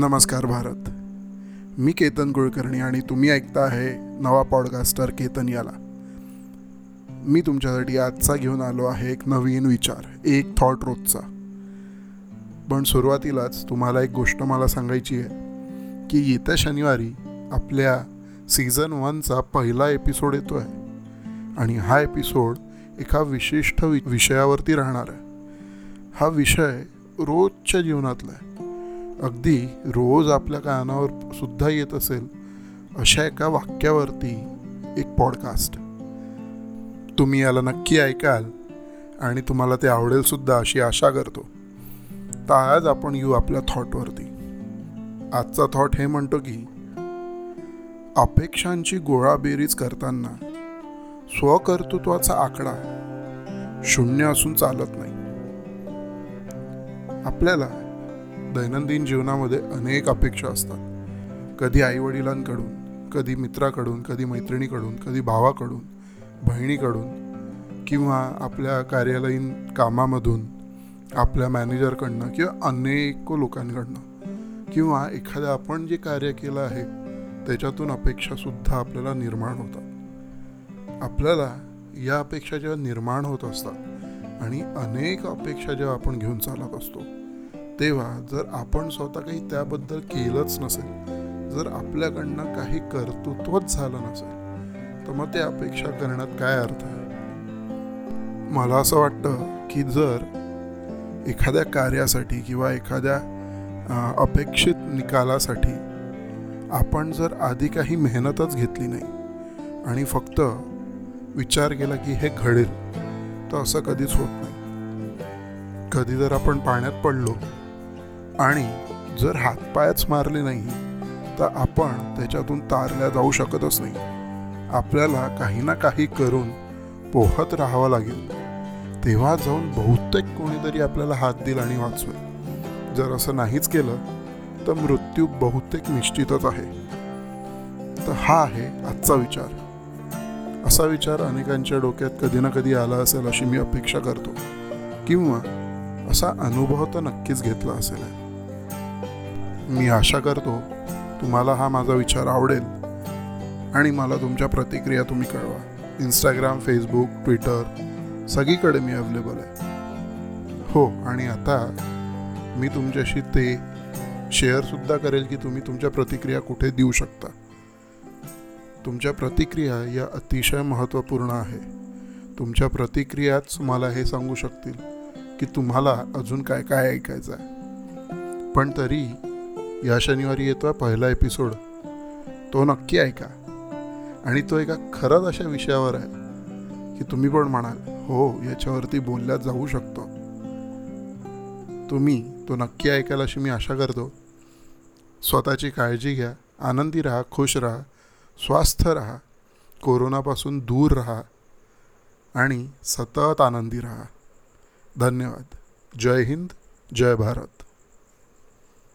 नमस्कार भारत. मी केतन कुलकर्णी आणि तुम्ही ऐकता आहे नवा पॉडकास्टर केतन याला. मी तुमच्यासाठी आजचा घेऊन आलो आहे एक नवीन विचार एक थॉट रोजचा. पण सुरुवातीलाच तुम्हाला एक गोष्ट मला सांगायची आहे की येत्या शनिवारी आपल्या सीझन वनचा पहिला एपिसोड येतो आहे आणि हा एपिसोड एका विशिष्ट वि विषयावरती राहणार आहे. हा विषय रोजच्या जीवनातला आहे. अगदी रोज आपल्या कानावर सुद्धा येत असेल अशा एका वाक्यावरती एक पॉडकास्ट तुम्ही याला नक्की ऐकाल आणि तुम्हाला ते आवडेल सुद्धा अशी आशा करतो. तर आज आपण येऊ आपल्या थॉटवरती आजचा थॉट हे म्हणतो की अपेक्षांची गोळाबेरीज करताना स्वकर्तृत्वाचा आकडा शून्य असून चालत नाही. आपल्याला दैनंदिन जीवनामध्ये अनेक अपेक्षा असतात. कधी आईवडिलांकडून कधी मित्राकडून कधी मैत्रिणीकडून कधी भावाकडून बहिणीकडून किंवा आपल्या कार्यालयीन कामामधून आपल्या मॅनेजरकडनं किंवा अनेक लोकांकडनं किंवा एखादं आपण जे कार्य केलं आहे त्याच्यातून अपेक्षासुद्धा आपल्याला निर्माण होतात. आपल्याला या अपेक्षा जेव्हा निर्माण होत असतात आणि अनेक अपेक्षा जेव्हा आपण घेऊन चालत असतो तेव्हा जर आपण स्वतः काही त्याबद्दल केलंच नसेल जर आपल्याकडनं काही कर्तृत्वच झालं नसेल तर मग ते अपेक्षा करण्यात काय अर्थ आहे? मला असं वाटतं की जर एखाद्या कार्यासाठी किंवा एखाद्या अपेक्षित निकालासाठी आपण जर आधी काही मेहनतच घेतली नाही आणि फक्त विचार केला की हे घडेल तर असं कधीच होत नाही. कधी जर आपण पाण्यात पडलो आणि जर हातपायच मारले नाही तर आपण त्याच्यातून तारल्या जाऊ शकतच नाही. आपल्याला काही ना काही करून पोहत राहावं लागेल. तेव्हा जाऊन बहुतेक कोणीतरी आपल्याला हात दिला आणि वाचवेल. जर असं नाहीच केलं तर मृत्यू बहुतेक निश्चितच आहे. तर हा आहे आजचा विचार. असा विचार अनेकांच्या डोक्यात कधी ना कधी आला असेल अशी मी अपेक्षा करतो. किंवा असा अनुभव तर नक्कीच घेतला असेल. मी आशा करतो तुम्हाला हा माझा विचार आवडेल आणि मला तुमच्या प्रतिक्रिया तुम्ही कळवा. इंस्टाग्राम फेसबुक ट्विटर सगळीकडे मी अवेलेबल आहे. हो आणि आता मी तुमच्याशी ते शेअरसुद्धा करेल की तुम्ही तुमच्या प्रतिक्रिया कुठे देऊ शकता. तुमच्या प्रतिक्रिया या अतिशय महत्त्वपूर्ण आहे. तुमच्या प्रतिक्रियाच मला हे सांगू शकतील की तुम्हाला अजून काय काय ऐकायचं आहे. पण तरी या शनिवारी येतो आहे पहिला एपिसोड. तो नक्की ऐका. आणि तो एका खरंच अशा विषयावर आहे की तुम्ही पण म्हणाल हो याच्यावरती बोलल्या जाऊ शकतो. तुम्ही तो नक्की ऐकायला अशी मी आशा करतो. स्वतःची काळजी घ्या आनंदी राहा खुश राहा स्वस्थ राहा कोरोनापासून दूर राहा आणि सतत आनंदी राहा. धन्यवाद. जय हिंद जय भारत.